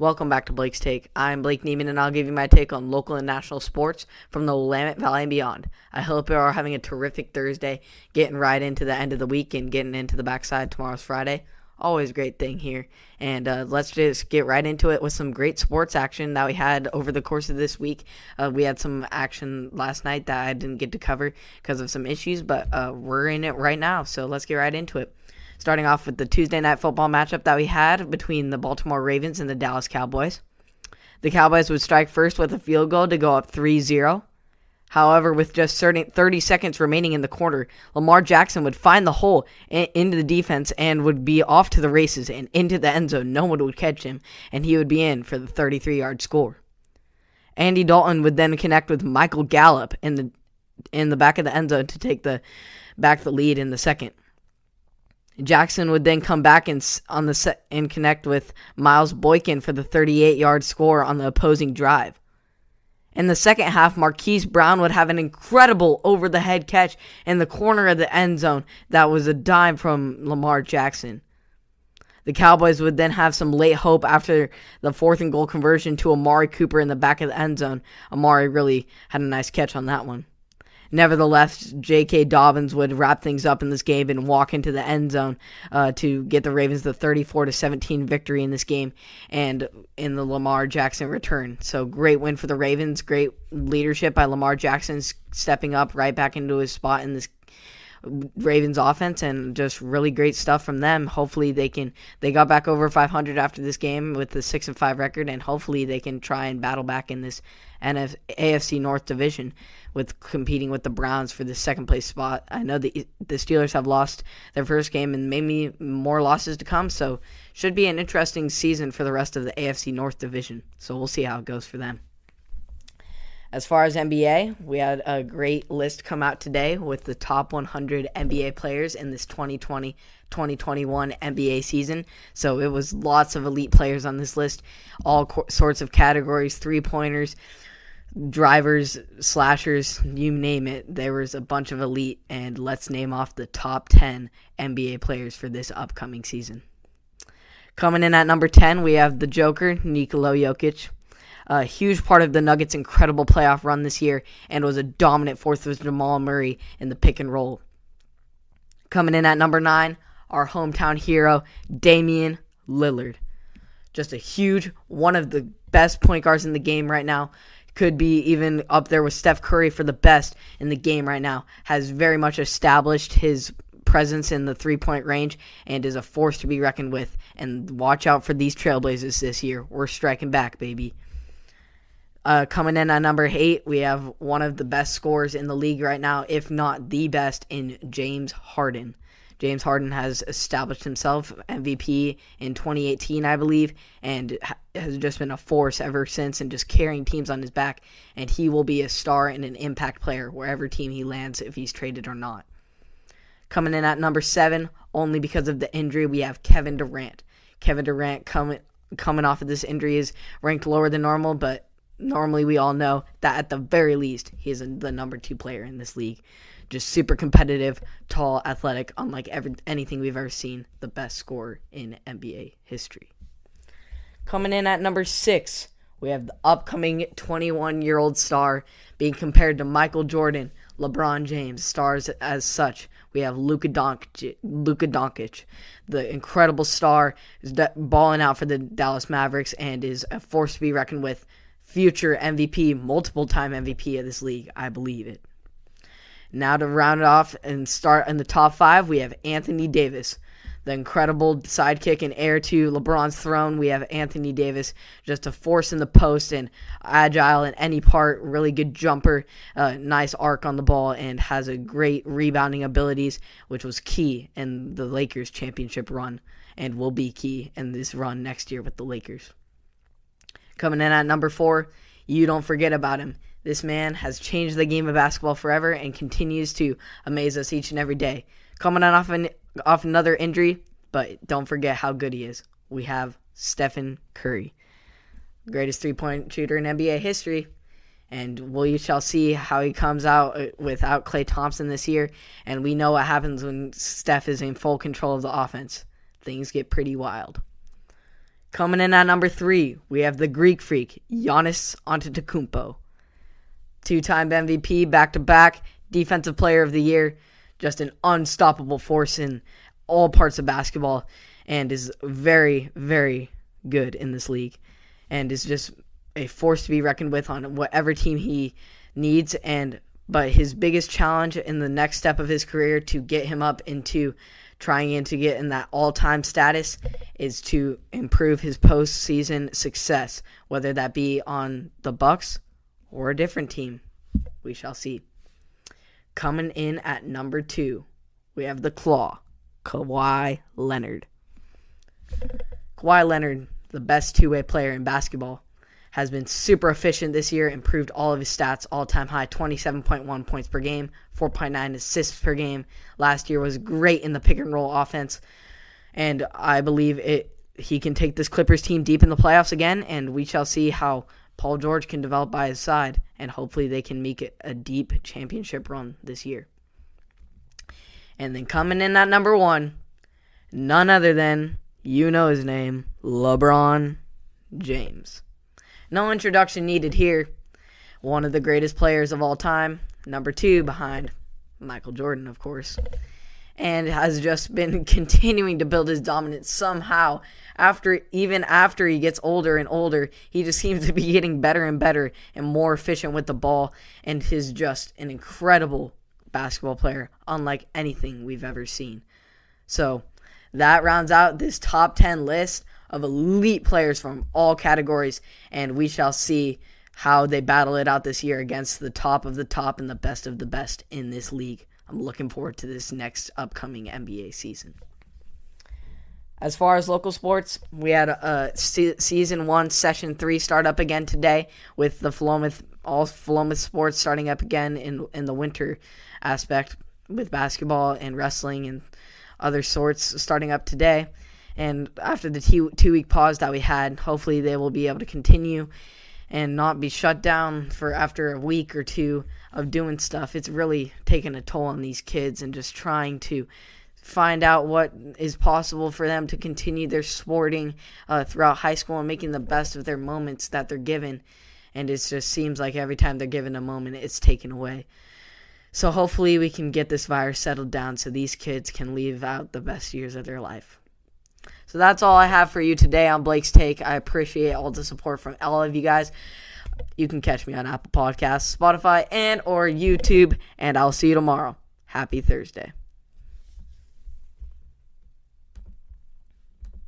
Welcome back to Blake's Take. I'm Blake Neiman, and I'll give you my take on local and national sports from the Willamette Valley and beyond. I hope you are having a terrific Thursday, getting right into the end of the week and getting into the backside tomorrow's Friday. Always a great thing here. And uh, let's just get right into it with some great sports action that we had over the course of this week. Uh, we had some action last night that I didn't get to cover because of some issues, but uh, we're in it right now. So let's get right into it starting off with the Tuesday night football matchup that we had between the Baltimore Ravens and the Dallas Cowboys. The Cowboys would strike first with a field goal to go up 3 0. However, with just 30 seconds remaining in the quarter, Lamar Jackson would find the hole into the defense and would be off to the races and into the end zone. No one would catch him, and he would be in for the 33 yard score. Andy Dalton would then connect with Michael Gallup in the in the back of the end zone to take the back the lead in the second. Jackson would then come back and on the set and connect with Miles Boykin for the 38-yard score on the opposing drive. In the second half, Marquise Brown would have an incredible over-the-head catch in the corner of the end zone that was a dime from Lamar Jackson. The Cowboys would then have some late hope after the fourth and goal conversion to Amari Cooper in the back of the end zone. Amari really had a nice catch on that one. Nevertheless, J.K. Dobbins would wrap things up in this game and walk into the end zone uh, to get the Ravens the 34 to 17 victory in this game and in the Lamar Jackson return. So great win for the Ravens. Great leadership by Lamar Jackson stepping up right back into his spot in this Ravens offense and just really great stuff from them. Hopefully they can they got back over 500 after this game with the 6 and 5 record and hopefully they can try and battle back in this NF, AFC North division with competing with the Browns for the second place spot. I know the the Steelers have lost their first game and maybe more losses to come, so should be an interesting season for the rest of the AFC North division. So we'll see how it goes for them. As far as NBA, we had a great list come out today with the top 100 NBA players in this 2020 2021 NBA season. So it was lots of elite players on this list, all co- sorts of categories, three pointers, drivers, slashers, you name it. There was a bunch of elite, and let's name off the top 10 NBA players for this upcoming season. Coming in at number 10, we have the Joker, Nikola Jokic a huge part of the Nuggets' incredible playoff run this year and was a dominant force with Jamal Murray in the pick and roll. Coming in at number nine, our hometown hero, Damian Lillard. Just a huge, one of the best point guards in the game right now. Could be even up there with Steph Curry for the best in the game right now. Has very much established his presence in the three point range and is a force to be reckoned with. And watch out for these Trailblazers this year. We're striking back, baby. Uh, coming in at number eight, we have one of the best scorers in the league right now, if not the best, in James Harden. James Harden has established himself MVP in 2018, I believe, and has just been a force ever since and just carrying teams on his back. And he will be a star and an impact player wherever team he lands, if he's traded or not. Coming in at number seven, only because of the injury, we have Kevin Durant. Kevin Durant coming coming off of this injury is ranked lower than normal, but normally we all know that at the very least he is the number two player in this league. Just super competitive, tall, athletic, unlike anything we've ever seen. The best scorer in NBA history. Coming in at number six, we have the upcoming 21 year old star being compared to Michael Jordan, LeBron James, stars as such. We have Luka Doncic, Luka Doncic, the incredible star, is balling out for the Dallas Mavericks and is a force to be reckoned with future MVP, multiple time MVP of this league. I believe it. Now to round it off and start in the top five, we have Anthony Davis, the incredible sidekick and heir to LeBron's throne. We have Anthony Davis, just a force in the post and agile in any part, really good jumper, uh, nice arc on the ball, and has a great rebounding abilities, which was key in the Lakers championship run and will be key in this run next year with the Lakers. Coming in at number four, you don't forget about him. This man has changed the game of basketball forever and continues to amaze us each and every day. Coming on off an off another injury, but don't forget how good he is. We have Stephen Curry, greatest three point shooter in NBA history. And we shall see how he comes out uh, without Klay Thompson this year. And we know what happens when Steph is in full control of the offense. Things get pretty wild. Coming in at number three, we have the Greek freak, Giannis Antetokounmpo. Two-time MVP, back-to-back, defensive player of the year, just an unstoppable force in all parts of basketball, and is very, very good in this league, and is just a force to be reckoned with on whatever team he needs. And but his biggest challenge in the next step of his career to get him up into trying to get in that all-time status is to improve his postseason success, whether that be on the Bucks or a different team. We shall see. Coming in at number two, we have the Claw, Kawhi Leonard. Kawhi Leonard, the best two-way player in basketball, has been super efficient this year, improved all of his stats, all time high 27.1 points per game, 4.9 assists per game. Last year was great in the pick and roll offense, and I believe it he can take this Clippers team deep in the playoffs again, and we shall see how Paul George can develop by his side, and hopefully they can make a deep championship run this year. And then coming in at number one, none other than, you know his name, LeBron James. No introduction needed here. One of the greatest players of all time. Number two behind Michael Jordan, of course. And has just been continuing to build his dominance somehow. After even after he gets older and older, he just seems to be getting better and better and more efficient with the ball and is just an incredible basketball player, unlike anything we've ever seen. So that rounds out this top 10 list of elite players from all categories, and we shall see how they battle it out this year against the top of the top and the best of the best in this league. I'm looking forward to this next upcoming NBA season. As far as local sports, we had a, season one, session three start up again today with the Philomath, all Philomath sports starting up again in in the winter aspect with basketball and wrestling and other sorts starting up today. And after the two, two week pause that we had, hopefully they will be able to continue and not be shut down for after a week or two of doing stuff. It's really taken a toll on these kids and just trying to find out what is possible for them to continue their sporting uh, throughout high school and making the best of their moments that they're given. And it just seems like every time they're given a moment, it's taken away. So hopefully we can get this virus settled down so these kids can leave out the best years of their life. So that's all I have for you today on Blake's Take. I appreciate all the support from all of you guys. You can catch me on Apple Podcasts, Spotify, and or YouTube, and I'll see you tomorrow. Happy Thursday.